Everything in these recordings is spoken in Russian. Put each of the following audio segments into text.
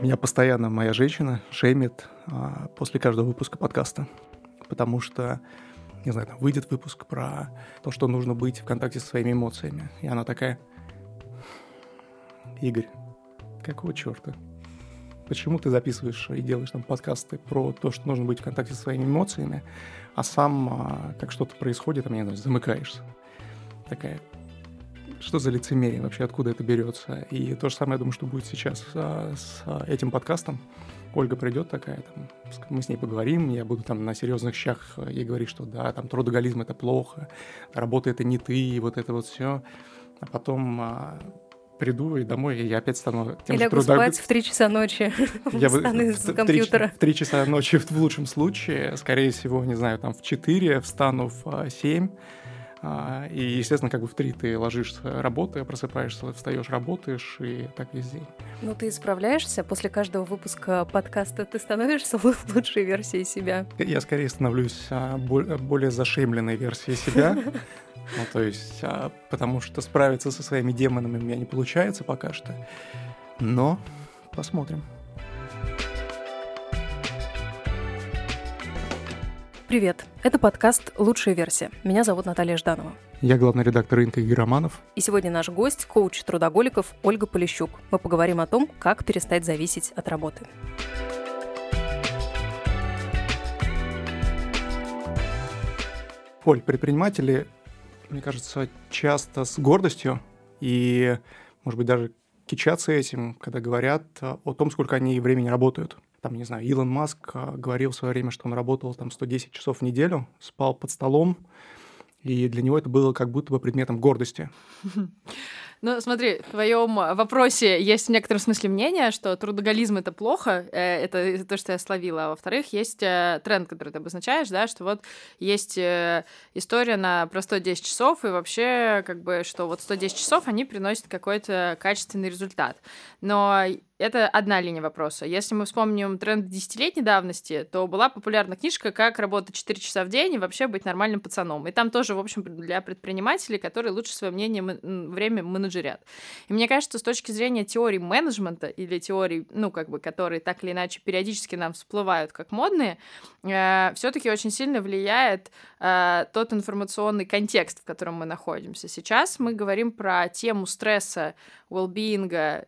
Меня постоянно моя женщина шеймит а, после каждого выпуска подкаста, потому что, не знаю, там выйдет выпуск про то, что нужно быть в контакте со своими эмоциями. И она такая, Игорь, какого черта? Почему ты записываешь и делаешь там подкасты про то, что нужно быть в контакте со своими эмоциями, а сам, а, как что-то происходит, а мне, знаю, замыкаешься? Такая, что за лицемерие вообще, откуда это берется. И то же самое, я думаю, что будет сейчас а, с этим подкастом. Ольга придет такая, там, мы с ней поговорим, я буду там на серьезных щах ей говорить, что да, там трудоголизм это плохо, работа это не ты, и вот это вот все. А потом а, приду и домой, и я опять стану тем Или же трудом... спать в 3 часа ночи, я встану из компьютера. В 3 часа ночи в лучшем случае, скорее всего, не знаю, там в 4, встану в 7, а, и, естественно, как бы в три ты ложишься, работая, просыпаешься, встаешь, работаешь, и так весь день. Ну, ты справляешься. После каждого выпуска подкаста ты становишься лучшей версией себя. Я скорее становлюсь а, более зашемленной версией себя. Ну, то есть, а, потому что справиться со своими демонами у меня не получается пока что. Но посмотрим. Привет, это подкаст «Лучшая версия». Меня зовут Наталья Жданова. Я главный редактор рынка Игорь Романов. И сегодня наш гость, коуч трудоголиков Ольга Полищук. Мы поговорим о том, как перестать зависеть от работы. Оль, предприниматели, мне кажется, часто с гордостью и, может быть, даже кичатся этим, когда говорят о том, сколько они времени работают – там, не знаю, Илон Маск а, говорил в свое время, что он работал там 110 часов в неделю, спал под столом, и для него это было как будто бы предметом гордости. Ну, смотри, в твоем вопросе есть в некотором смысле мнение, что трудоголизм это плохо, э, это то, что я словила. А во-вторых, есть э, тренд, который ты обозначаешь, да, что вот есть э, история на про 110 часов, и вообще, как бы, что вот 110 часов они приносят какой-то качественный результат. Но это одна линия вопроса. Если мы вспомним тренд десятилетней давности, то была популярна книжка «Как работать 4 часа в день и вообще быть нормальным пацаном». И там тоже, в общем, для предпринимателей, которые лучше свое мнение, время менеджерят. И мне кажется, с точки зрения теории менеджмента или теорий, ну, как бы, которые так или иначе периодически нам всплывают как модные, э, все таки очень сильно влияет э, тот информационный контекст, в котором мы находимся. Сейчас мы говорим про тему стресса, well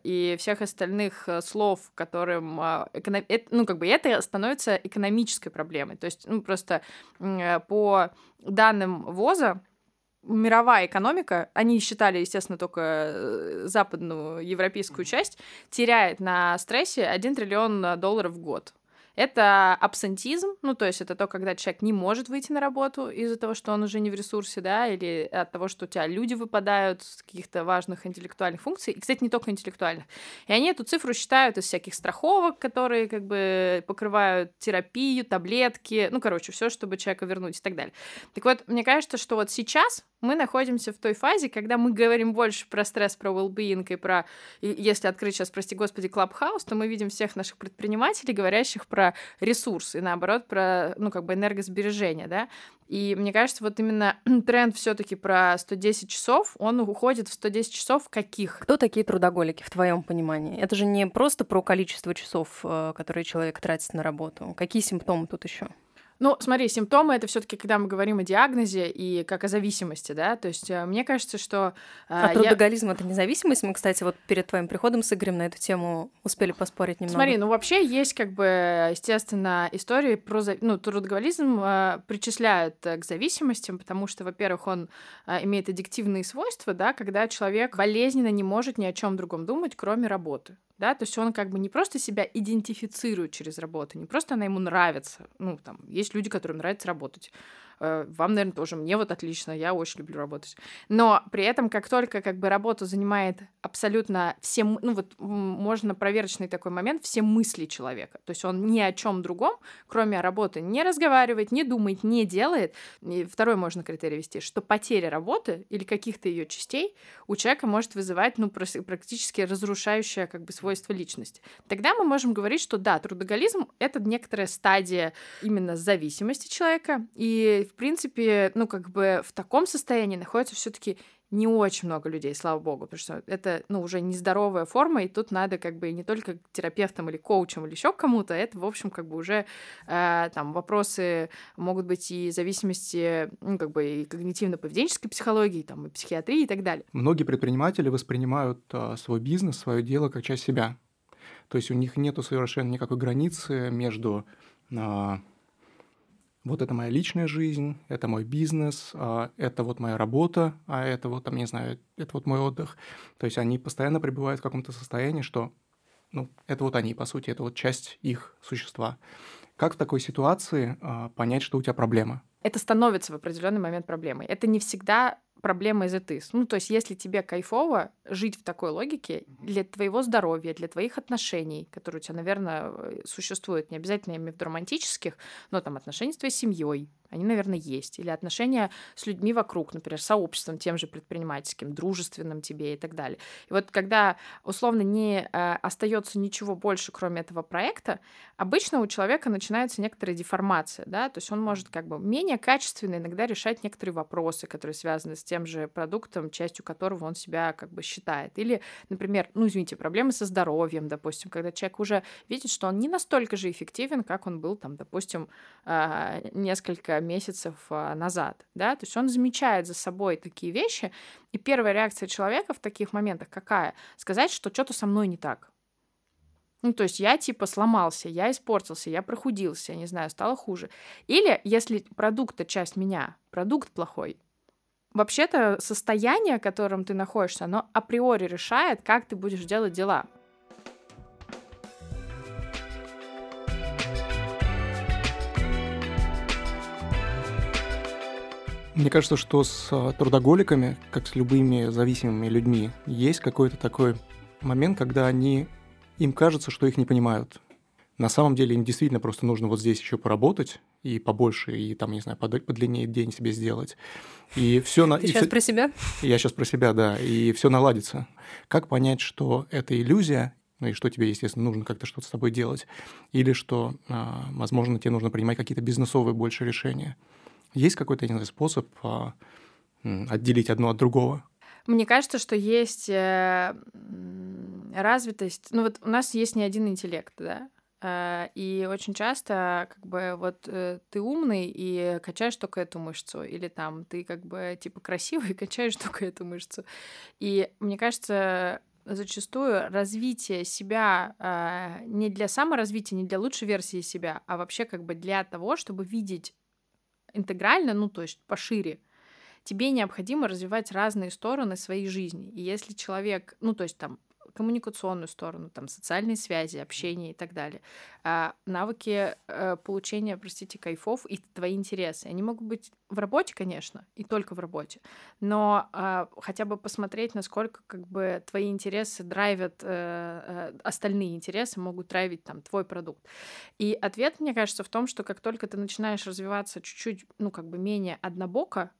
и всех остальных э, слов, которым, а, ну, как бы это становится экономической проблемой. То есть, ну, просто э, по данным ВОЗа, мировая экономика, они считали, естественно, только э, западную европейскую часть, теряет на стрессе 1 триллион долларов в год. Это абсентизм, ну, то есть это то, когда человек не может выйти на работу из-за того, что он уже не в ресурсе, да, или от того, что у тебя люди выпадают с каких-то важных интеллектуальных функций. И, кстати, не только интеллектуальных. И они эту цифру считают из всяких страховок, которые как бы покрывают терапию, таблетки, ну, короче, все, чтобы человека вернуть и так далее. Так вот, мне кажется, что вот сейчас мы находимся в той фазе, когда мы говорим больше про стресс, про well-being и про, если открыть сейчас, прости господи, Clubhouse, то мы видим всех наших предпринимателей, говорящих про ресурсы, и наоборот про, ну, как бы энергосбережение, да. И мне кажется, вот именно тренд все таки про 110 часов, он уходит в 110 часов каких? Кто такие трудоголики, в твоем понимании? Это же не просто про количество часов, э, которые человек тратит на работу. Какие симптомы тут еще? Ну, смотри, симптомы это все-таки, когда мы говорим о диагнозе и как о зависимости, да. То есть э, мне кажется, что. Э, а трудоголизм я... это независимость. Мы, кстати, вот перед твоим приходом с Игорем на эту тему успели поспорить немного. Смотри, ну вообще есть как бы, естественно, истории про ну, трудоголизм э, причисляют к зависимостям, потому что, во-первых, он э, имеет аддиктивные свойства, да, когда человек болезненно не может ни о чем другом думать, кроме работы да, то есть он как бы не просто себя идентифицирует через работу, не просто она ему нравится, ну, там, есть люди, которым нравится работать, вам, наверное, тоже. Мне вот отлично, я очень люблю работать. Но при этом, как только как бы работа занимает абсолютно все, ну вот можно проверочный такой момент, все мысли человека. То есть он ни о чем другом, кроме работы, не разговаривает, не думает, не делает. И второй можно критерий вести, что потеря работы или каких-то ее частей у человека может вызывать, ну, практически разрушающее как бы свойство личности. Тогда мы можем говорить, что да, трудоголизм — это некоторая стадия именно зависимости человека, и в принципе, ну, как бы в таком состоянии находятся все таки не очень много людей, слава богу, потому что это, ну, уже нездоровая форма, и тут надо как бы не только терапевтам или коучам или еще кому-то, это, в общем, как бы уже э, там вопросы могут быть и зависимости, ну, как бы и когнитивно-поведенческой психологии, там, и психиатрии и так далее. Многие предприниматели воспринимают э, свой бизнес, свое дело как часть себя. То есть у них нет совершенно никакой границы между э, вот это моя личная жизнь, это мой бизнес, а, это вот моя работа, а это вот, там, не знаю, это вот мой отдых. То есть они постоянно пребывают в каком-то состоянии, что, ну, это вот они, по сути, это вот часть их существа. Как в такой ситуации а, понять, что у тебя проблема? Это становится в определенный момент проблемой. Это не всегда проблема из ты. Ну, то есть, если тебе кайфово жить в такой логике для твоего здоровья, для твоих отношений, которые у тебя, наверное, э, существуют, не обязательно именно в романтических, но там отношения с твоей семьей, они, наверное, есть. Или отношения с людьми вокруг, например, сообществом тем же предпринимательским, дружественным тебе и так далее. И вот когда условно не э, остается ничего больше, кроме этого проекта, обычно у человека начинается некоторая деформация, да, то есть он может как бы менее качественно иногда решать некоторые вопросы, которые связаны с тем же продуктом, частью которого он себя как бы считает. Или, например, ну, извините, проблемы со здоровьем, допустим, когда человек уже видит, что он не настолько же эффективен, как он был там, допустим, э, несколько месяцев а, назад, да, то есть он замечает за собой такие вещи, и первая реакция человека в таких моментах какая? Сказать, что что-то со мной не так. Ну, то есть я типа сломался, я испортился, я прохудился, я не знаю, стало хуже. Или если продукт — часть меня, продукт плохой, вообще-то состояние, в котором ты находишься, оно априори решает, как ты будешь делать дела. Мне кажется, что с а, трудоголиками, как с любыми зависимыми людьми, есть какой-то такой момент, когда они, им кажется, что их не понимают. На самом деле им действительно просто нужно вот здесь еще поработать и побольше, и там, не знаю, подлиннее день себе сделать. И все на... Ты сейчас все... про себя? Я сейчас про себя, да. И все наладится. Как понять, что это иллюзия, ну и что тебе, естественно, нужно как-то что-то с тобой делать, или что, а, возможно, тебе нужно принимать какие-то бизнесовые больше решения. Есть какой-то, не знаю, способ а, отделить одно от другого? Мне кажется, что есть э, развитость. Ну вот у нас есть не один интеллект, да, и очень часто, как бы, вот э, ты умный и качаешь только эту мышцу, или там ты как бы типа красивый и качаешь только эту мышцу. И мне кажется, зачастую развитие себя э, не для саморазвития, не для лучшей версии себя, а вообще как бы для того, чтобы видеть интегрально, ну, то есть пошире, тебе необходимо развивать разные стороны своей жизни. И если человек, ну, то есть там коммуникационную сторону, там, социальные связи, общение и так далее. А навыки э, получения, простите, кайфов и твои интересы. Они могут быть в работе, конечно, и только в работе, но э, хотя бы посмотреть, насколько как бы твои интересы драйвят, э, э, остальные интересы могут драйвить там твой продукт. И ответ, мне кажется, в том, что как только ты начинаешь развиваться чуть-чуть, ну, как бы менее однобоко,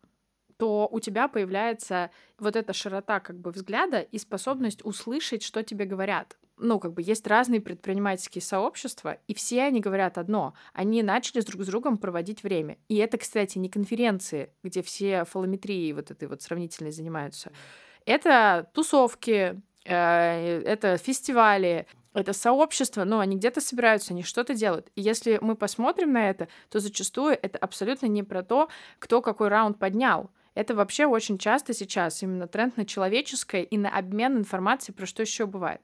то у тебя появляется вот эта широта как бы взгляда и способность услышать, что тебе говорят. Ну, как бы есть разные предпринимательские сообщества, и все они говорят одно. Они начали друг с другом проводить время. И это, кстати, не конференции, где все фалометрии вот этой вот сравнительной занимаются. Это тусовки, э, это фестивали, это сообщество, ну, они где-то собираются, они что-то делают. И если мы посмотрим на это, то зачастую это абсолютно не про то, кто какой раунд поднял. Это вообще очень часто сейчас именно тренд на человеческое и на обмен информацией, про что еще бывает.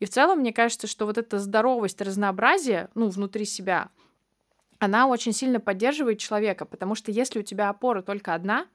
И в целом, мне кажется, что вот эта здоровость, разнообразие, ну, внутри себя, она очень сильно поддерживает человека, потому что если у тебя опора только одна,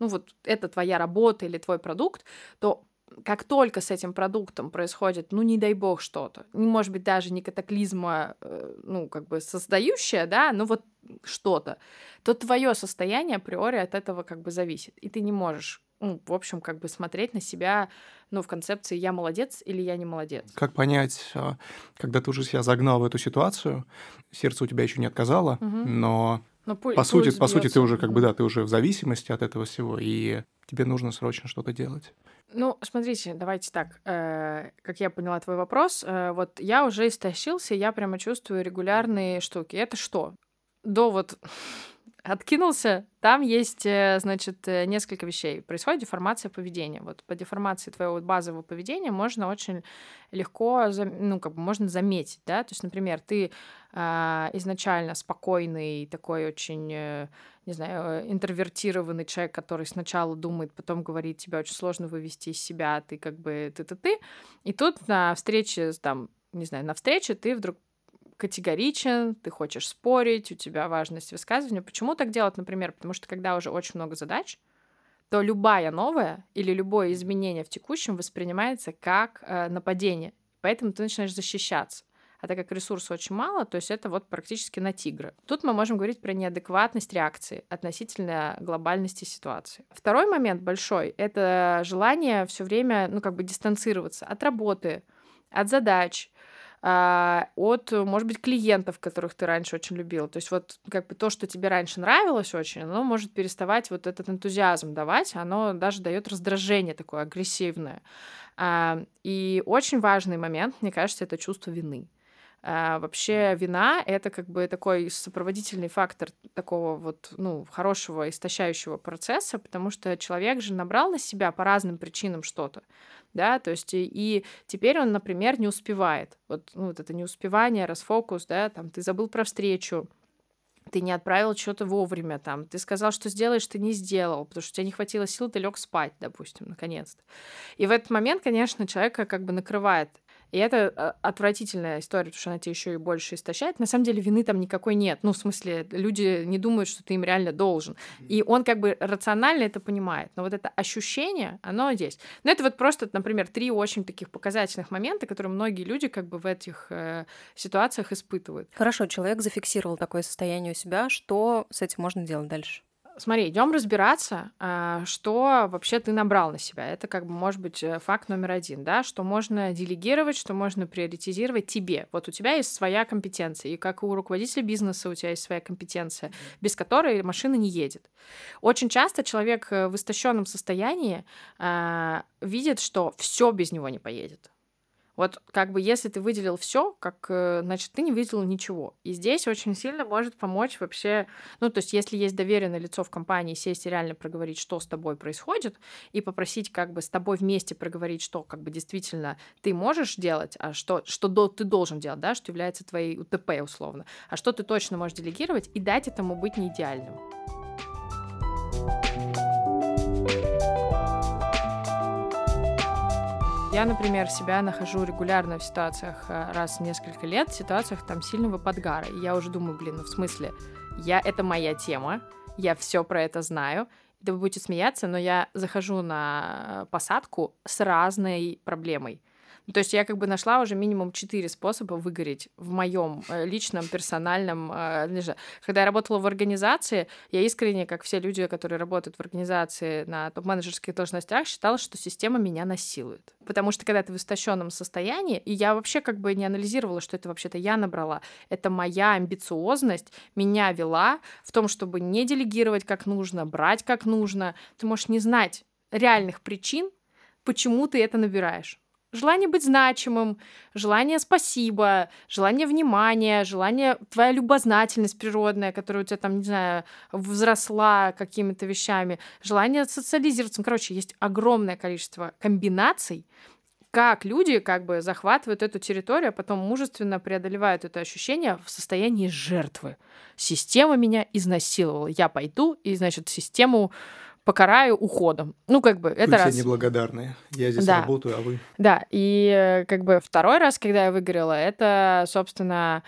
ну вот это твоя работа или твой продукт, то как только с этим продуктом происходит, ну, не дай бог что-то, не может быть даже не катаклизма, э, ну, как бы создающая, да, но вот что-то, то твое состояние априори от этого как бы зависит. И ты не можешь, ну, в общем, как бы смотреть на себя, ну, в концепции «я молодец» или «я не молодец». Как понять, а, когда ты уже себя загнал в эту ситуацию, сердце у тебя еще не отказало, угу. но но пуль, по сути, по сути, ты уже как бы да, ты уже в зависимости от этого всего, и тебе нужно срочно что-то делать. Ну, смотрите, давайте так. Э, как я поняла твой вопрос, э, вот я уже истощился, я прямо чувствую регулярные штуки. Это что? До вот откинулся, там есть, э, значит, э, несколько вещей. Происходит деформация поведения. Вот по деформации твоего базового поведения можно очень легко, ну, как бы можно заметить, да, то есть, например, ты э, изначально спокойный, такой очень, э, не знаю, интровертированный человек, который сначала думает, потом говорит, тебя очень сложно вывести из себя, ты как бы ты-ты-ты, и тут на встрече, там, не знаю, на встрече ты вдруг категоричен, ты хочешь спорить, у тебя важность высказывания. Почему так делать, например? Потому что когда уже очень много задач, то любая новая или любое изменение в текущем воспринимается как э, нападение. Поэтому ты начинаешь защищаться. А так как ресурсов очень мало, то есть это вот практически на тигра. Тут мы можем говорить про неадекватность реакции относительно глобальности ситуации. Второй момент большой — это желание все время, ну, как бы дистанцироваться от работы, от задач, от, может быть, клиентов, которых ты раньше очень любил. То есть вот как бы то, что тебе раньше нравилось очень, оно может переставать вот этот энтузиазм давать, оно даже дает раздражение такое агрессивное. А, и очень важный момент, мне кажется, это чувство вины. А, вообще вина — это как бы такой сопроводительный фактор такого вот, ну, хорошего истощающего процесса, потому что человек же набрал на себя по разным причинам что-то да, то есть и, теперь он, например, не успевает. Вот, ну, вот это неуспевание, расфокус, да, там, ты забыл про встречу, ты не отправил что-то вовремя, там, ты сказал, что сделаешь, ты не сделал, потому что у тебя не хватило сил, ты лег спать, допустим, наконец-то. И в этот момент, конечно, человека как бы накрывает и это а, отвратительная история, потому что она тебя еще и больше истощает. На самом деле вины там никакой нет. Ну, в смысле, люди не думают, что ты им реально должен. И он как бы рационально это понимает. Но вот это ощущение, оно здесь. Но это вот просто, например, три очень таких показательных момента, которые многие люди как бы в этих э, ситуациях испытывают. Хорошо, человек зафиксировал такое состояние у себя. Что с этим можно делать дальше? Смотри, идем разбираться, а, что вообще ты набрал на себя. Это как бы может быть э, факт номер один, да, что можно делегировать, что можно приоритизировать тебе. Вот у тебя есть своя компетенция, и как у руководителя бизнеса у тебя есть своя компетенция, без которой машина не едет. Очень часто человек э, в истощенном состоянии а, видит, что все без него не поедет. Вот как бы если ты выделил все, как, э, значит, ты не выделил ничего. И здесь очень сильно может помочь вообще, ну, то есть если есть доверенное лицо в компании, сесть и реально проговорить, что с тобой происходит, и попросить как бы с тобой вместе проговорить, что как бы действительно ты можешь делать, а что, что до, ты должен делать, да, что является твоей УТП условно, а что ты точно можешь делегировать, и дать этому быть не идеальным. Я, например, себя нахожу регулярно в ситуациях э, раз в несколько лет, в ситуациях там сильного подгара. И я уже думаю, блин, ну в смысле, я, это моя тема, я все про это знаю. Да вы будете смеяться, но я захожу на посадку с разной проблемой. Ну, то есть я как бы нашла уже минимум четыре способа выгореть в моем э, личном, персональном... Э, когда я работала в организации, я искренне, как все люди, которые работают в организации на топ-менеджерских должностях, считала, что система меня насилует. Потому что когда ты в истощенном состоянии, и я вообще как бы не анализировала, что это вообще-то я набрала, это моя амбициозность меня вела в том, чтобы не делегировать как нужно, брать как нужно. Ты можешь не знать реальных причин, почему ты это набираешь желание быть значимым, желание спасибо, желание внимания, желание, твоя любознательность природная, которая у тебя там, не знаю, взросла какими-то вещами, желание социализироваться. Ну, короче, есть огромное количество комбинаций, как люди как бы захватывают эту территорию, а потом мужественно преодолевают это ощущение в состоянии жертвы. Система меня изнасиловала. Я пойду и, значит, систему покараю уходом. Ну, как бы, это вы раз. все неблагодарные. Я здесь да. работаю, а вы... Да, и э, как бы второй раз, когда я выиграла, это, собственно,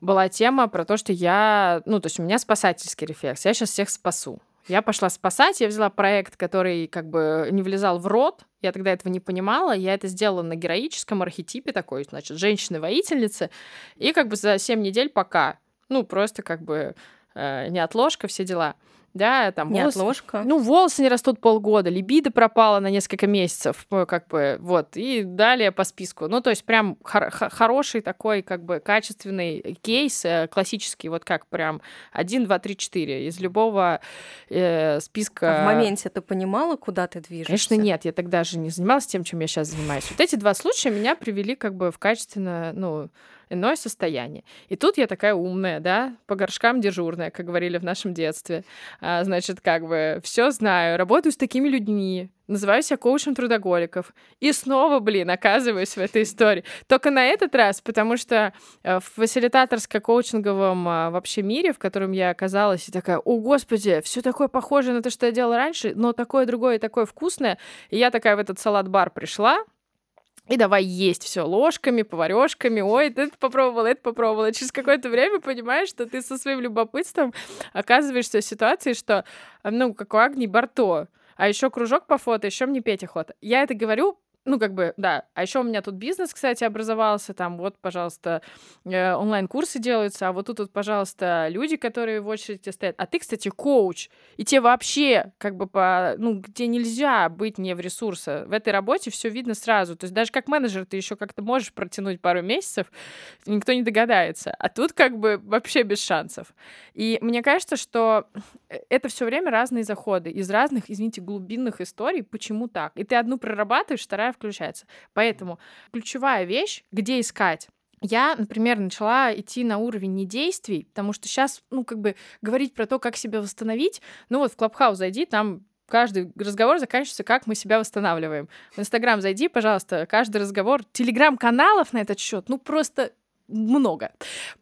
была тема про то, что я... Ну, то есть у меня спасательский рефлекс. Я сейчас всех спасу. Я пошла спасать, я взяла проект, который как бы не влезал в рот, я тогда этого не понимала, я это сделала на героическом архетипе такой, значит, женщины-воительницы, и как бы за 7 недель пока, ну, просто как бы э, не отложка, все дела да, там не волосы, отложка. ну волосы не растут полгода, либидо пропало на несколько месяцев, как бы вот и далее по списку. Ну то есть прям хор- хороший такой как бы качественный кейс э, классический, вот как прям один, два, три, четыре из любого э, списка. А в моменте ты понимала, куда ты движешься? Конечно нет, я тогда же не занималась тем, чем я сейчас занимаюсь. Вот эти два случая меня привели как бы в качественно, ну иное состояние. И тут я такая умная, да, по горшкам дежурная, как говорили в нашем детстве. А, значит, как бы все знаю, работаю с такими людьми, называю себя коучем трудоголиков. И снова, блин, оказываюсь в этой истории. Только на этот раз, потому что э, в фасилитаторско-коучинговом а, вообще мире, в котором я оказалась, и такая, о, господи, все такое похоже на то, что я делала раньше, но такое другое и такое вкусное. И я такая в этот салат-бар пришла, и давай есть все ложками, поварешками. Ой, это попробовал, это попробовал. И через какое-то время понимаешь, что ты со своим любопытством оказываешься в ситуации, что, ну, как у Агни Барто. А еще кружок по фото, еще мне петь охота. Я это говорю ну, как бы, да. А еще у меня тут бизнес, кстати, образовался. Там вот, пожалуйста, э, онлайн-курсы делаются, а вот тут вот, пожалуйста, люди, которые в очереди стоят. А ты, кстати, коуч. И тебе вообще, как бы, по, ну, где нельзя быть не в ресурсе. В этой работе все видно сразу. То есть даже как менеджер ты еще как-то можешь протянуть пару месяцев, никто не догадается. А тут как бы вообще без шансов. И мне кажется, что э, это все время разные заходы из разных, извините, глубинных историй. Почему так? И ты одну прорабатываешь, вторая вторая включается. Поэтому ключевая вещь, где искать, я, например, начала идти на уровень не действий, потому что сейчас, ну, как бы говорить про то, как себя восстановить, ну вот в Клабхаус зайди, там каждый разговор заканчивается, как мы себя восстанавливаем. В Инстаграм зайди, пожалуйста, каждый разговор, телеграм-каналов на этот счет, ну просто много.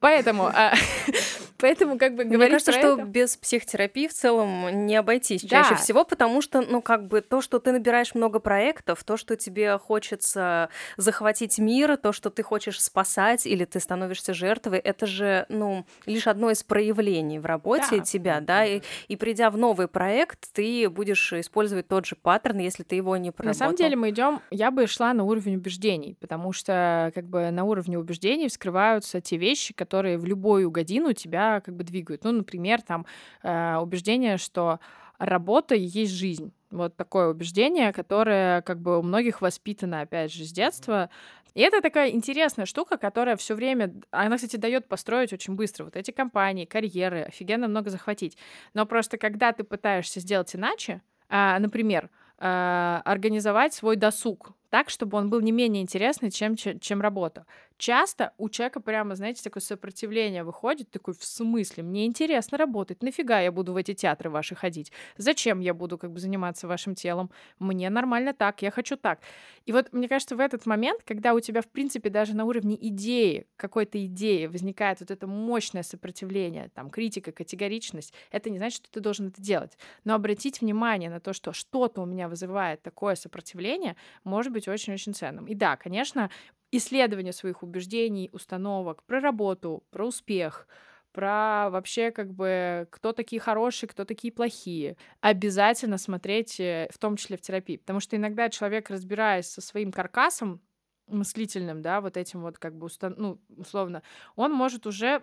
Поэтому, а, поэтому как бы говорить Мне кажется, что это... без психотерапии в целом не обойтись да. чаще всего, потому что, ну, как бы то, что ты набираешь много проектов, то, что тебе хочется захватить мир, то, что ты хочешь спасать или ты становишься жертвой, это же, ну, лишь одно из проявлений в работе Да. тебя, да, и, и придя в новый проект, ты будешь использовать тот же паттерн, если ты его не На проработал. самом деле мы идем, я бы шла на уровень убеждений, потому что как бы на уровне убеждений вскрываются те вещи, которые в любую годину тебя как бы двигают. Ну, например, там э, убеждение, что работа и есть жизнь. Вот такое убеждение, которое как бы у многих воспитано, опять же, с детства. И это такая интересная штука, которая все время, она, кстати, дает построить очень быстро вот эти компании, карьеры, офигенно много захватить. Но просто когда ты пытаешься сделать иначе, а, например, а, организовать свой досуг так, чтобы он был не менее интересный, чем, чем, работа. Часто у человека прямо, знаете, такое сопротивление выходит, такой, в смысле, мне интересно работать, нафига я буду в эти театры ваши ходить? Зачем я буду как бы заниматься вашим телом? Мне нормально так, я хочу так. И вот мне кажется, в этот момент, когда у тебя, в принципе, даже на уровне идеи, какой-то идеи возникает вот это мощное сопротивление, там, критика, категоричность, это не значит, что ты должен это делать. Но обратить внимание на то, что что-то у меня вызывает такое сопротивление, может быть очень-очень ценным. И да, конечно, исследование своих убеждений, установок про работу, про успех, про вообще как бы кто такие хорошие, кто такие плохие. Обязательно смотреть, э, в том числе в терапии. Потому что иногда человек, разбираясь со своим каркасом мыслительным, да, вот этим вот как бы, устан- ну, условно, он может уже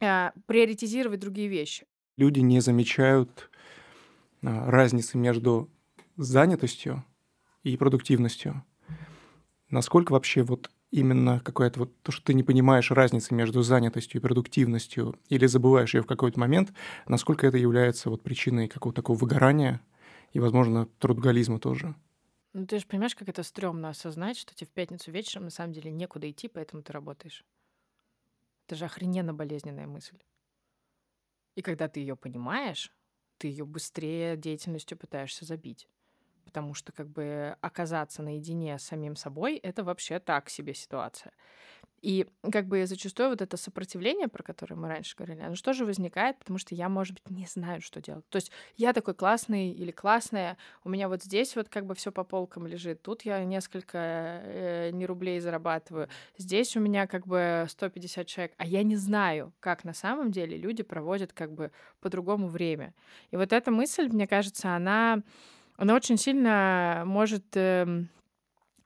э, приоритизировать другие вещи. Люди не замечают а, разницы между занятостью и продуктивностью. Насколько вообще вот именно какая-то вот то, что ты не понимаешь разницы между занятостью и продуктивностью или забываешь ее в какой-то момент, насколько это является вот причиной какого-то такого выгорания и, возможно, трудоголизма тоже? Ну, ты же понимаешь, как это стрёмно осознать, что тебе в пятницу вечером на самом деле некуда идти, поэтому ты работаешь. Это же охрененно болезненная мысль. И когда ты ее понимаешь, ты ее быстрее деятельностью пытаешься забить. Потому что как бы оказаться наедине с самим собой — это вообще так себе ситуация. И как бы зачастую вот это сопротивление, про которое мы раньше говорили, оно что же возникает, потому что я, может быть, не знаю, что делать. То есть я такой классный или классная, у меня вот здесь вот как бы все по полкам лежит, тут я несколько э, не рублей зарабатываю, здесь у меня как бы 150 человек, а я не знаю, как на самом деле люди проводят как бы по-другому время. И вот эта мысль, мне кажется, она, она очень сильно может... эм,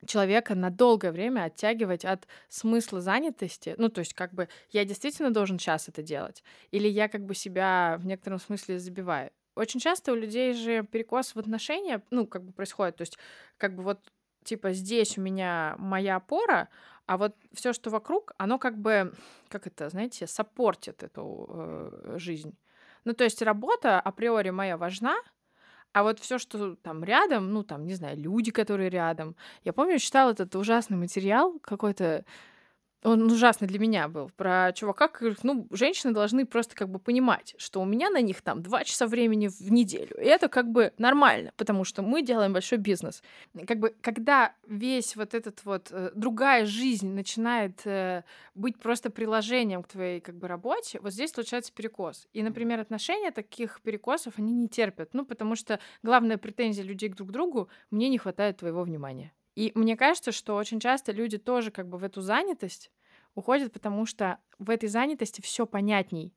человека на долгое время оттягивать от смысла занятости. Ну, то есть, как бы, я действительно должен час это делать, или я как бы себя в некотором смысле забиваю. Очень часто у людей же перекос в отношения, ну, как бы происходит. То есть, как бы вот, типа, здесь у меня моя опора, а вот все, что вокруг, оно как бы, как это, знаете, саппортит эту э, жизнь. Ну, то есть работа априори моя важна, а вот все, что там рядом, ну, там, не знаю, люди, которые рядом. Я помню, читала этот ужасный материал какой-то он ужасный для меня был, про чувака, как, ну, женщины должны просто как бы понимать, что у меня на них там два часа времени в неделю, и это как бы нормально, потому что мы делаем большой бизнес. Как бы, когда весь вот этот вот э, другая жизнь начинает э, быть просто приложением к твоей как бы работе, вот здесь случается перекос. И, например, отношения таких перекосов они не терпят, ну, потому что главная претензия людей к друг другу — мне не хватает твоего внимания. И мне кажется, что очень часто люди тоже как бы в эту занятость уходят, потому что в этой занятости все понятней.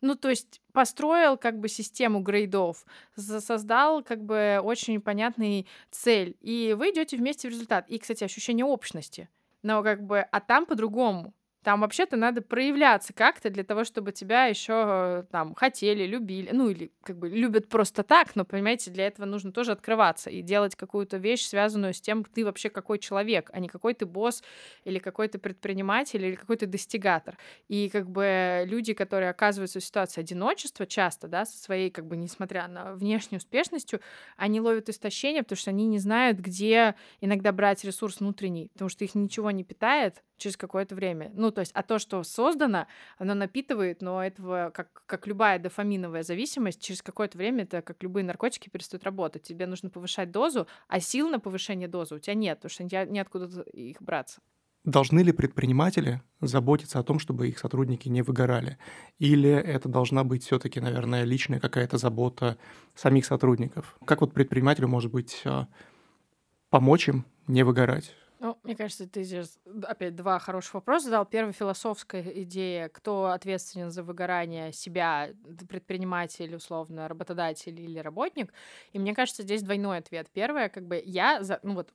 Ну, то есть построил как бы систему грейдов, создал как бы очень понятный цель, и вы идете вместе в результат. И, кстати, ощущение общности. Но как бы, а там по-другому. Там вообще-то надо проявляться как-то для того, чтобы тебя еще там хотели, любили, ну или как бы любят просто так, но понимаете, для этого нужно тоже открываться и делать какую-то вещь, связанную с тем, ты вообще какой человек, а не какой ты босс или какой ты предприниматель или какой ты достигатор. И как бы люди, которые оказываются в ситуации одиночества часто, да, со своей как бы несмотря на внешнюю успешностью, они ловят истощение, потому что они не знают, где иногда брать ресурс внутренний, потому что их ничего не питает, через какое-то время. Ну, то есть, а то, что создано, оно напитывает, но этого, как, как любая дофаминовая зависимость, через какое-то время это, как любые наркотики, перестают работать. Тебе нужно повышать дозу, а сил на повышение дозы у тебя нет, потому что неоткуда их браться. Должны ли предприниматели заботиться о том, чтобы их сотрудники не выгорали? Или это должна быть все-таки, наверное, личная какая-то забота самих сотрудников? Как вот предпринимателю, может быть, а, помочь им не выгорать? Ну, мне кажется, ты здесь опять два хороших вопроса задал. Первая философская идея, кто ответственен за выгорание себя, предприниматель, условно, работодатель или работник. И мне кажется, здесь двойной ответ. Первое, как бы я, за, ну вот,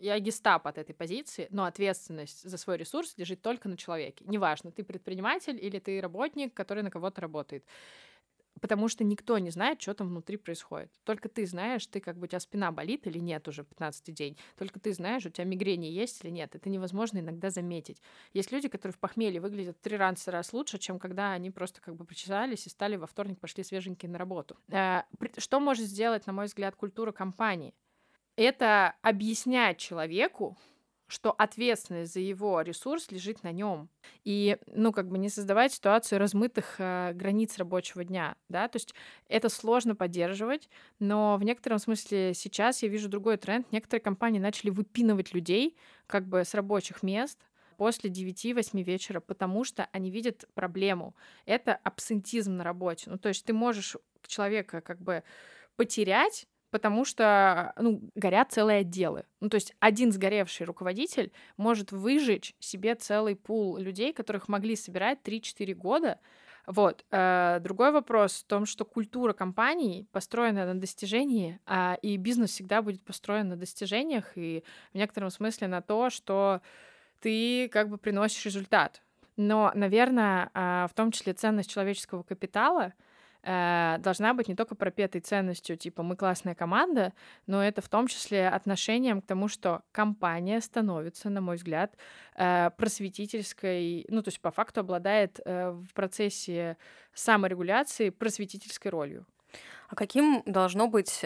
я гестап от этой позиции, но ответственность за свой ресурс лежит только на человеке. Неважно, ты предприниматель или ты работник, который на кого-то работает потому что никто не знает, что там внутри происходит. Только ты знаешь, ты как бы у тебя спина болит или нет уже 15 день. Только ты знаешь, у тебя мигрени есть или нет. Это невозможно иногда заметить. Есть люди, которые в похмелье выглядят три раза раз лучше, чем когда они просто как бы причесались и стали во вторник, пошли свеженькие на работу. Э, что может сделать, на мой взгляд, культура компании? Это объяснять человеку, что ответственность за его ресурс лежит на нем. И, ну, как бы не создавать ситуацию размытых э, границ рабочего дня, да, то есть это сложно поддерживать, но в некотором смысле сейчас я вижу другой тренд. Некоторые компании начали выпинывать людей как бы с рабочих мест, после 9-8 вечера, потому что они видят проблему. Это абсентизм на работе. Ну, то есть ты можешь человека как бы потерять, потому что, ну, горят целые отделы. Ну, то есть один сгоревший руководитель может выжечь себе целый пул людей, которых могли собирать 3-4 года, вот. Э, другой вопрос в том, что культура компании построена на достижении, а, и бизнес всегда будет построен на достижениях и в некотором смысле на то, что ты как бы приносишь результат. Но, наверное, а, в том числе ценность человеческого капитала — э, должна быть не только пропетой ценностью, типа мы классная команда, но это в том числе отношением к тому, что компания становится, на мой взгляд, э, просветительской, ну то есть по факту обладает э, в процессе саморегуляции просветительской ролью. А каким должно быть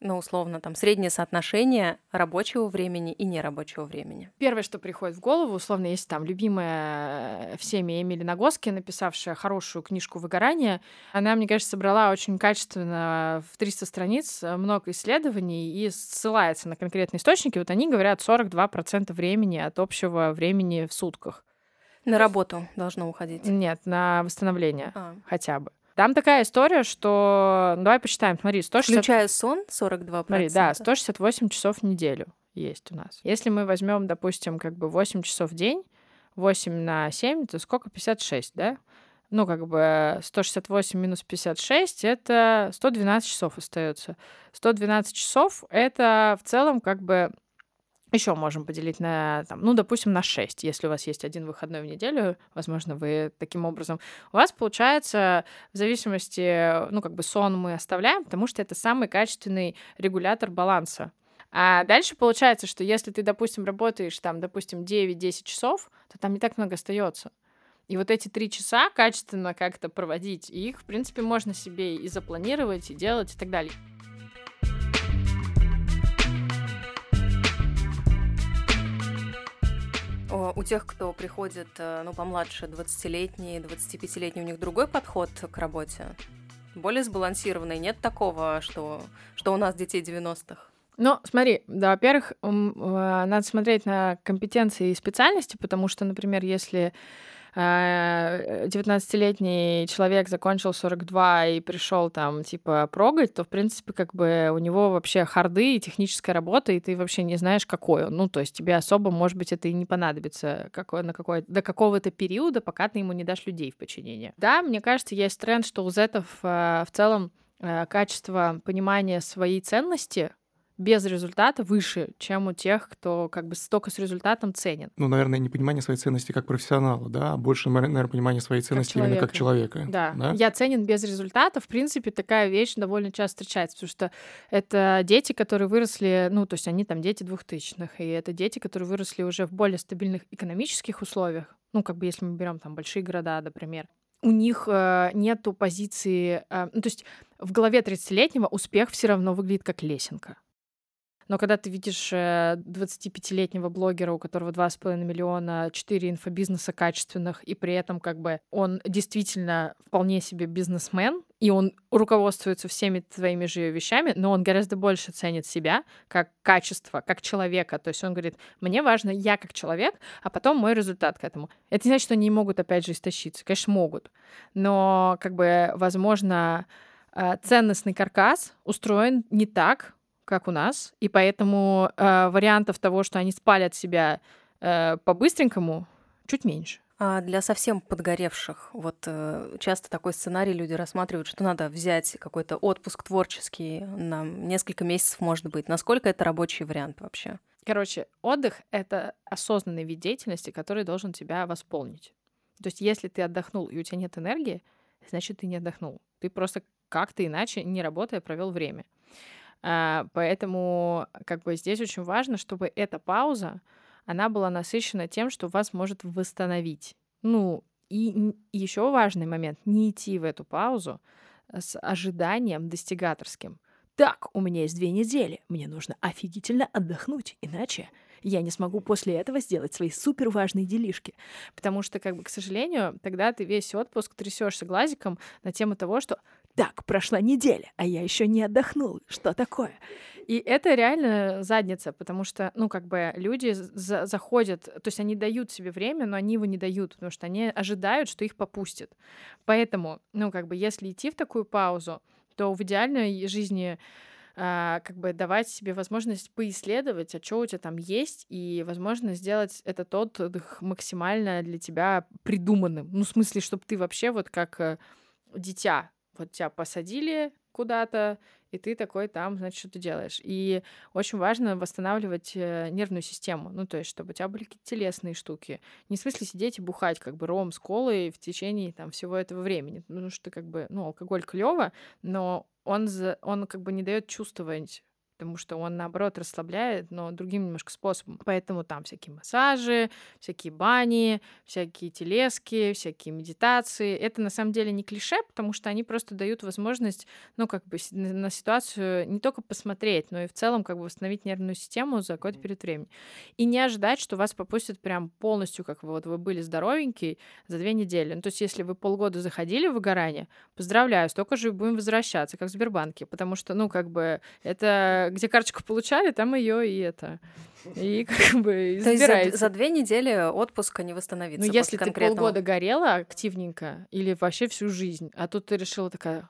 ну, условно, там, среднее соотношение рабочего времени и нерабочего времени. Первое, что приходит в голову, условно, есть там любимая всеми Эмили Нагоски, написавшая хорошую книжку «Выгорание». Она, мне кажется, собрала очень качественно в 300 страниц много исследований и ссылается на конкретные источники. Вот они говорят 42% времени от общего времени в сутках. На работу должно уходить? Нет, на восстановление а. хотя бы. Там такая история, что... Ну, давай посчитаем. Смотри, 160... Включая сон 42%? Смотри, да, 168 часов в неделю есть у нас. Если мы возьмем, допустим, как бы 8 часов в день, 8 на 7, то сколько? 56, да? Ну, как бы 168 минус 56 — это 112 часов остается. 112 часов — это в целом как бы еще можем поделить на, там, ну, допустим, на 6. Если у вас есть один выходной в неделю, возможно, вы таким образом... У вас получается, в зависимости, ну, как бы сон мы оставляем, потому что это самый качественный регулятор баланса. А дальше получается, что если ты, допустим, работаешь там, допустим, 9-10 часов, то там не так много остается. И вот эти три часа качественно как-то проводить, их, в принципе, можно себе и запланировать, и делать, и так далее. У тех, кто приходит, э, ну, помладше, 20-летние, 25-летние, у них другой подход к работе? Более сбалансированный? Нет такого, что, что у нас детей 90-х? Ну, смотри, да, во-первых, э, надо смотреть на компетенции и специальности, потому что, например, если 19-летний а, человек закончил 42 и пришел там, типа, прогать, то, в принципе, как бы у него вообще харды и техническая работа, и ты вообще не знаешь, какой он. Ну, то есть тебе особо, может быть, это и не понадобится какой, на какой, до какого-то периода, пока ты ему не дашь людей в подчинение. Да, мне кажется, есть тренд, что у зетов а, в целом а, качество понимания своей ценности без результата выше, чем у тех, кто как бы столько с результатом ценен. Ну, наверное, не понимание своей ценности как профессионала, да, а больше, наверное, понимание своей ценности как именно как человека. Да. да, я ценен без результата. В принципе, такая вещь довольно часто встречается, потому что это дети, которые выросли, ну, то есть они там дети двухтысячных, и это дети, которые выросли уже в более стабильных экономических условиях, ну, как бы если мы берем там большие города, например, у них э, нету позиции, э, ну, то есть в голове 30-летнего успех все равно выглядит как лесенка. Но когда ты видишь 25-летнего э, блогера, у которого 2,5 миллиона, 4 инфобизнеса качественных, и при этом как бы он действительно вполне себе бизнесмен, и он руководствуется всеми твоими же вещами, но он гораздо больше ценит себя как качество, как человека. То есть он говорит, мне важно я как человек, а потом мой результат к этому. Это не значит, что они не могут, опять же, истощиться. Конечно, могут. Но, как бы, возможно, э, ценностный каркас устроен не так, как у нас, и поэтому э, вариантов того, что они спалят себя э, по-быстренькому, чуть меньше. А для совсем подгоревших, вот э, часто такой сценарий люди рассматривают, что надо взять какой-то отпуск творческий на несколько месяцев, может быть. Насколько это рабочий вариант вообще? Короче, отдых — это осознанный вид деятельности, который должен тебя восполнить. То есть если ты отдохнул, и у тебя нет энергии, значит, ты не отдохнул. Ты просто как-то иначе, не работая, провел время. А, поэтому как бы здесь очень важно, чтобы эта пауза, она была насыщена тем, что вас может восстановить. Ну, и еще важный момент, не идти в эту паузу с ожиданием достигаторским. Так, у меня есть две недели, мне нужно офигительно отдохнуть, иначе я не смогу после этого сделать свои супер важные делишки. Потому что, как бы, к сожалению, тогда ты весь отпуск трясешься глазиком на тему того, что так, прошла неделя, а я еще не отдохнул. Что такое? И это реально задница, потому что, ну, как бы люди за заходят, то есть они дают себе время, но они его не дают, потому что они ожидают, что их попустят. Поэтому, ну, как бы, если идти в такую паузу, то в идеальной жизни а, как бы давать себе возможность поисследовать, а что у тебя там есть, и, возможно, сделать этот отдых максимально для тебя придуманным. Ну, в смысле, чтобы ты вообще вот как э, дитя вот тебя посадили куда-то, и ты такой там, значит, что ты делаешь. И очень важно восстанавливать э, нервную систему, ну, то есть, чтобы у тебя были какие-то телесные штуки. Не в смысле сидеть и бухать, как бы, ром с колой в течение там всего этого времени, потому что, как бы, ну, алкоголь клево, но он, он как бы не дает чувствовать потому что он, наоборот, расслабляет, но другим немножко способом. Поэтому там всякие массажи, всякие бани, всякие телески, всякие медитации. Это на самом деле не клише, потому что они просто дают возможность, ну, как бы на ситуацию не только посмотреть, но и в целом как бы восстановить нервную систему за какой-то период времени. И не ожидать, что вас попустят прям полностью, как вы, вот вы были здоровенький за две недели. Ну, то есть если вы полгода заходили в выгорание, поздравляю, столько же будем возвращаться, как в Сбербанке, потому что, ну, как бы это где карточку получали, там ее и это. И как бы То есть за, за две недели отпуска не восстановиться. Ну, если ты полгода горела активненько или вообще всю жизнь, а тут ты решила такая,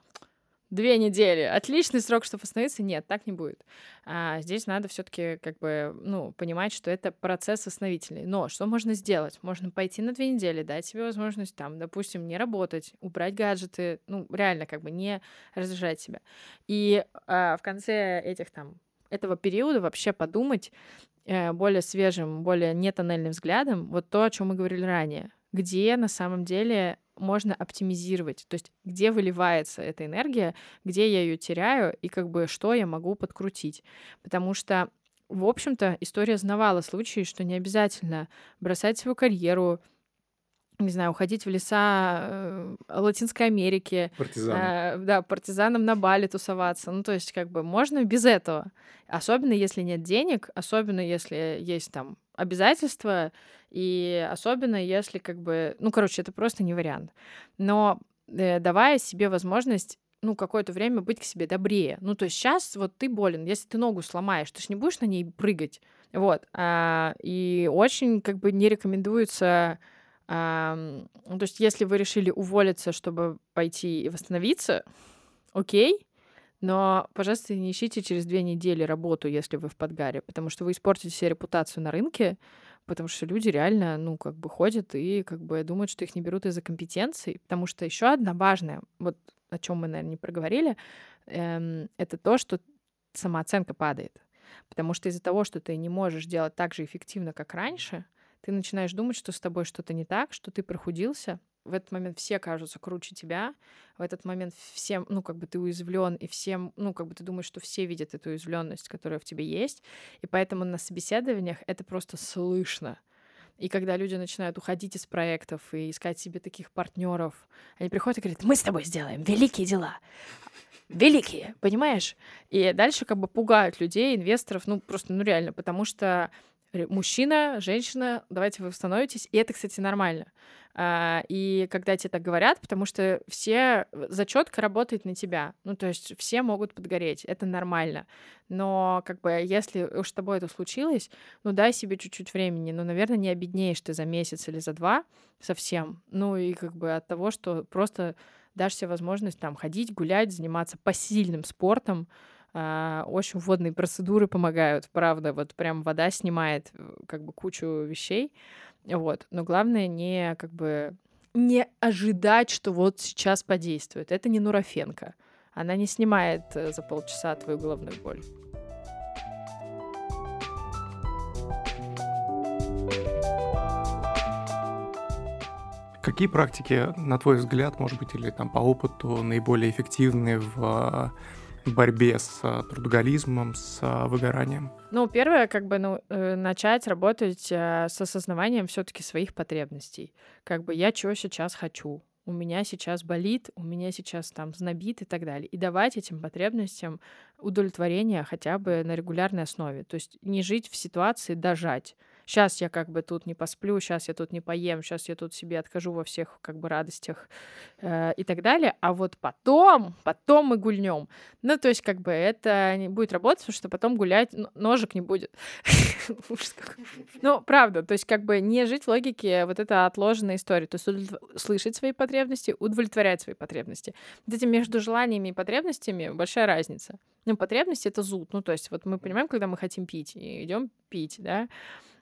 две недели, отличный срок, чтобы восстановиться. Нет, так не будет. А здесь надо все-таки как бы, ну, понимать, что это процесс восстановительный. Но что можно сделать? Можно пойти на две недели, дать себе возможность там, допустим, не работать, убрать гаджеты, ну, реально как бы не раздражать себя. И а, в конце этих там этого периода вообще подумать э, более свежим, более нетоннельным взглядом вот то, о чем мы говорили ранее. Где на самом деле можно оптимизировать, то есть где выливается эта энергия, где я ее теряю и как бы что я могу подкрутить. Потому что в общем-то, история знавала случаи, что не обязательно бросать свою карьеру, не знаю, уходить в леса э, Латинской Америки. Партизаном. Э, да, партизаном на Бали тусоваться. Ну, то есть, как бы, можно без этого. Особенно, если нет денег, особенно, если есть там обязательство, и особенно если как бы, ну, короче, это просто не вариант. Но э, давая себе возможность ну, какое-то время быть к себе добрее. Ну, то есть сейчас вот ты болен, если ты ногу сломаешь, ты же не будешь на ней прыгать. Вот. А, и очень как бы не рекомендуется... А, ну, то есть если вы решили уволиться, чтобы пойти и восстановиться, окей, но, пожалуйста, не ищите через две недели работу, если вы в подгаре, потому что вы испортите себе репутацию на рынке, потому что люди реально, ну, как бы ходят и как бы думают, что их не берут из-за компетенций, потому что еще одна важная, вот о чем мы, наверное, не проговорили, эм, это то, что самооценка падает. Потому что из-за того, что ты не можешь делать так же эффективно, как раньше, ты начинаешь думать, что с тобой что-то не так, что ты прохудился. В этот момент все кажутся круче тебя. В этот момент всем, ну, как бы ты уязвлен, и всем, ну, как бы ты думаешь, что все видят эту уязвленность, которая в тебе есть. И поэтому на собеседованиях это просто слышно. И когда люди начинают уходить из проектов и искать себе таких партнеров, они приходят и говорят, мы с тобой сделаем великие дела. Великие, понимаешь? И дальше как бы пугают людей, инвесторов, ну просто, ну реально, потому что мужчина, женщина, давайте вы становитесь. И это, кстати, нормально. А, и когда тебе так говорят, потому что все зачетка работает на тебя. Ну, то есть все могут подгореть, это нормально. Но, как бы, если уж с тобой это случилось, ну, дай себе чуть-чуть времени. Ну, наверное, не обеднеешь ты за месяц или за два совсем. Ну, и как бы от того, что просто дашь себе возможность там ходить, гулять, заниматься посильным спортом, а, очень водные процедуры помогают, правда, вот прям вода снимает э, как бы кучу вещей, вот. Но главное не как бы не ожидать, что вот сейчас подействует. Это не Нурофенко. Она не снимает э, за полчаса твою головную боль. Какие практики, на твой взгляд, может быть, или там по опыту наиболее эффективны в борьбе с э, трудоголизмом, с э, выгоранием? Ну, первое, как бы, ну, э, начать работать с осознаванием все таки своих потребностей. Как бы я чего сейчас хочу, у меня сейчас болит, у меня сейчас там знобит и так далее. И давать этим потребностям удовлетворение хотя бы на регулярной основе. То есть не жить в ситуации дожать сейчас я как бы тут не посплю, сейчас я тут не поем, сейчас я тут себе откажу во всех как бы радостях э, и так далее, а вот потом, потом мы гульнем. Ну, то есть как бы это не будет работать, потому что потом гулять ножек не будет. Ну, правда, то есть как бы не жить в логике вот это отложенная история, то есть слышать свои потребности, удовлетворять свои потребности. Вот этим между желаниями и потребностями большая разница. Ну, потребности — это зуд. Ну, то есть вот мы понимаем, когда мы хотим пить, и идем пить, да,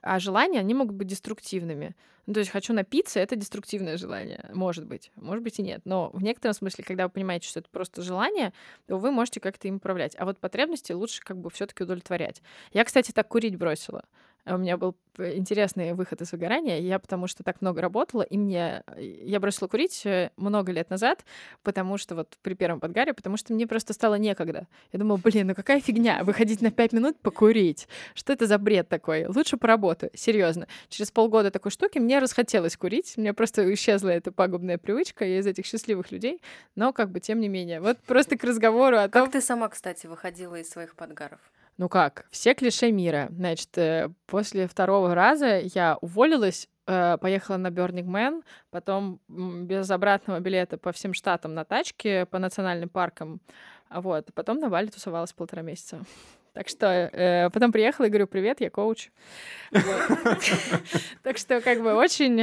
а желания, они могут быть деструктивными. Ну, то есть хочу напиться — это деструктивное желание. Может быть. Может быть и нет. Но в некотором смысле, когда вы понимаете, что это просто желание, то вы можете как-то им управлять. А вот потребности лучше как бы все таки удовлетворять. Я, кстати, так курить бросила. У меня был интересный выход из выгорания. Я потому что так много работала, и мне... Я бросила курить э, много лет назад, потому что вот при первом подгаре, потому что мне просто стало некогда. Я думала, блин, ну какая фигня, выходить на пять минут покурить. Что это за бред такой? Лучше поработаю. Серьезно. Через полгода такой штуки мне расхотелось курить. У меня просто исчезла эта пагубная привычка. Я из этих счастливых людей. Но как бы тем не менее. Вот просто к разговору о том... Как ты сама, кстати, выходила из своих подгаров? Ну как, все клише мира. Значит, э, после второго раза я уволилась, э, поехала на Burning Man, потом без обратного билета по всем штатам на тачке, по национальным паркам. Вот. Потом на Бали тусовалась полтора месяца. Так что э, потом приехала и говорю, привет, я коуч. Так что как бы очень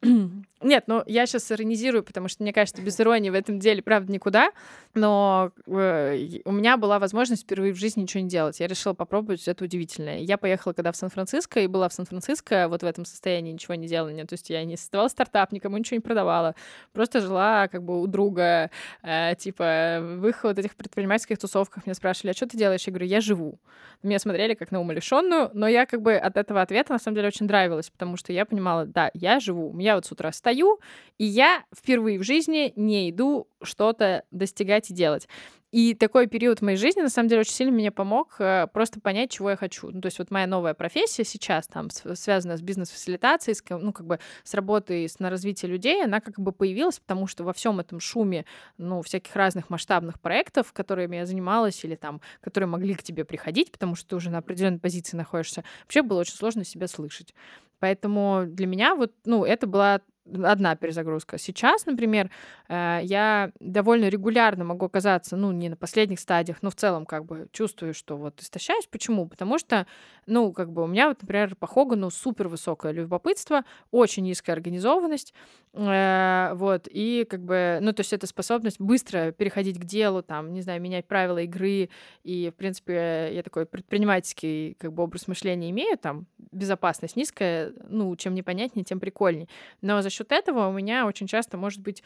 нет, ну я сейчас иронизирую, потому что мне кажется, без иронии в этом деле, правда, никуда. Но э, у меня была возможность впервые в жизни ничего не делать. Я решила попробовать это удивительное. Я поехала когда в Сан-Франциско и была в Сан-Франциско вот в этом состоянии ничего не делания. То есть я не создавала стартап, никому ничего не продавала. Просто жила как бы у друга, э, типа в их вот этих предпринимательских тусовках меня спрашивали, а что ты делаешь? Я говорю, я живу. Меня смотрели как на умалишенную, но я как бы от этого ответа на самом деле очень нравилась, потому что я понимала, да, я живу, меня я вот с утра встаю, и я впервые в жизни не иду что-то достигать и делать. И такой период в моей жизни, на самом деле, очень сильно мне помог э, просто понять, чего я хочу. Ну, то есть вот моя новая профессия сейчас там связана с бизнес-фасилитацией, с, ну, как бы с работой с, на развитие людей, она как бы появилась, потому что во всем этом шуме, ну, всяких разных масштабных проектов, которыми я занималась, или там, которые могли к тебе приходить, потому что ты уже на определенной позиции находишься, вообще было очень сложно себя слышать. Поэтому для меня вот, ну, это была одна перезагрузка. Сейчас, например, э, я довольно регулярно могу оказаться, ну, не на последних стадиях, но в целом как бы чувствую, что вот истощаюсь. Почему? Потому что, ну, как бы у меня вот, например, по Хогану супер высокое любопытство, очень низкая организованность, э, вот, и как бы, ну, то есть это способность быстро переходить к делу, там, не знаю, менять правила игры, и, в принципе, я такой предпринимательский как бы образ мышления имею, там, безопасность низкая, ну, чем непонятнее, тем прикольнее. Но за счет этого у меня очень часто может быть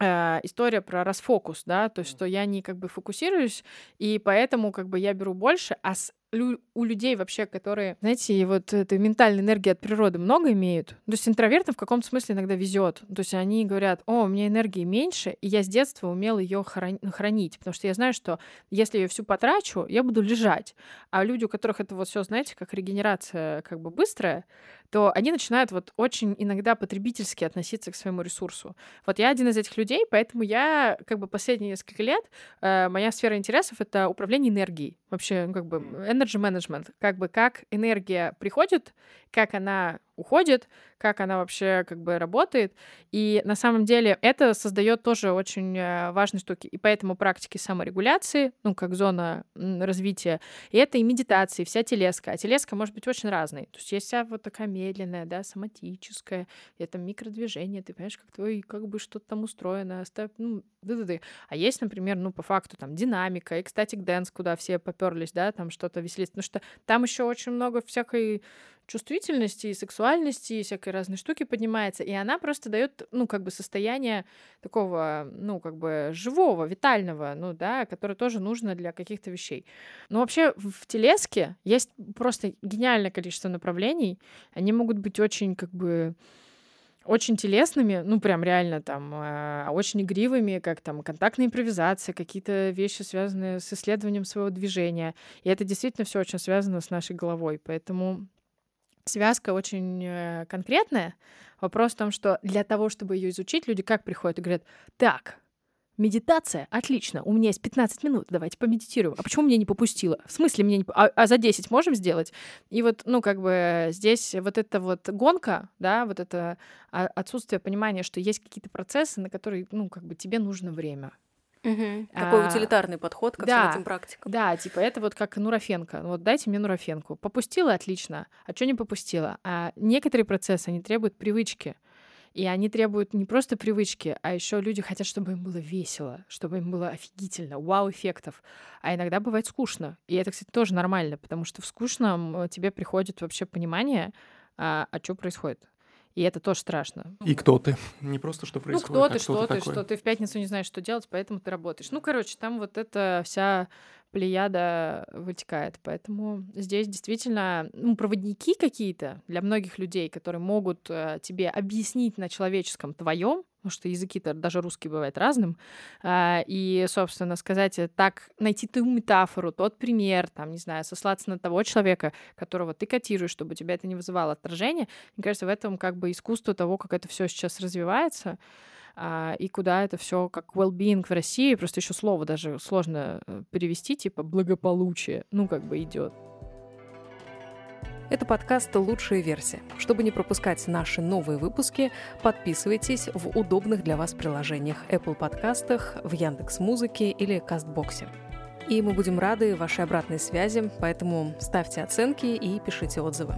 э, история про расфокус, да, то есть что я не как бы фокусируюсь, и поэтому как бы я беру больше, а с у людей вообще, которые, знаете, вот этой ментальной энергии от природы много имеют. То есть интровертам в каком-то смысле иногда везет. То есть они говорят, о, у меня энергии меньше, и я с детства умел ее хранить, потому что я знаю, что если я ее всю потрачу, я буду лежать. А люди, у которых это вот все, знаете, как регенерация как бы быстрая, то они начинают вот очень иногда потребительски относиться к своему ресурсу. Вот я один из этих людей, поэтому я как бы последние несколько лет, э, моя сфера интересов — это управление энергией. Вообще, ну, как бы energy management. Как бы как энергия приходит, как она уходит, как она вообще как бы работает. И на самом деле это создает тоже очень э, важные штуки. И поэтому практики саморегуляции, ну, как зона развития, и это и медитации, вся телеска. А телеска может быть очень разной. То есть есть вся вот такая медленная, да, соматическая, это микродвижение, ты понимаешь, как твой, как бы что-то там устроено, ну, да да да А есть, например, ну, по факту там динамика, и, кстати, dance, куда все поперлись, да, там что-то веселиться, потому что там еще очень много всякой чувствительности и сексуальности и всякой разной штуки поднимается, и она просто дает, ну, как бы состояние такого, ну, как бы живого, витального, ну, да, которое тоже нужно для каких-то вещей. Но вообще в телеске есть просто гениальное количество направлений, они могут быть очень, как бы, очень телесными, ну, прям реально там, э, очень игривыми, как там контактная импровизация, какие-то вещи, связанные с исследованием своего движения. И это действительно все очень связано с нашей головой. Поэтому связка очень э, конкретная. Вопрос в том, что для того, чтобы ее изучить, люди как приходят и говорят, так, медитация, отлично, у меня есть 15 минут, давайте помедитируем. А почему мне не попустило? В смысле мне не... А, а за 10 можем сделать? И вот, ну, как бы здесь вот эта вот гонка, да, вот это а, отсутствие понимания, что есть какие-то процессы, на которые, ну, как бы тебе нужно время. Угу. Такой а, утилитарный подход ко да, всем этим практикам. Да, типа это вот как нурофенка. Вот дайте мне нурофенку. Попустила, отлично. А что не попустила? А некоторые процессы, они требуют привычки. И они требуют не просто привычки, а еще люди хотят, чтобы им было весело, чтобы им было офигительно, вау-эффектов. А иногда бывает скучно. И это, кстати, тоже нормально, потому что в скучном тебе приходит вообще понимание, а, а что происходит. И это тоже страшно. И кто ты? Не просто что ну, происходит, Ну, кто ты, а что ты, такое. что ты в пятницу не знаешь, что делать, поэтому ты работаешь. Ну, короче, там вот эта вся плеяда вытекает. Поэтому здесь действительно ну, проводники какие-то для многих людей, которые могут э, тебе объяснить на человеческом твоем, потому что языки-то даже русский бывает разным, а, и, собственно, сказать э, так, найти ту метафору, тот пример, там, не знаю, сослаться на того человека, которого ты котируешь, чтобы тебя это не вызывало отражения. Мне кажется, в этом как бы искусство того, как это все сейчас развивается, и куда это все как well-being в России, просто еще слово даже сложно э, перевести, типа благополучие, ну, как бы идет. Это подкаст «Лучшая версия». Чтобы не пропускать наши новые выпуски, подписывайтесь в удобных для вас приложениях Apple подкастах, в Яндекс Музыке или Кастбоксе. И мы будем рады вашей обратной связи, поэтому ставьте оценки и пишите отзывы.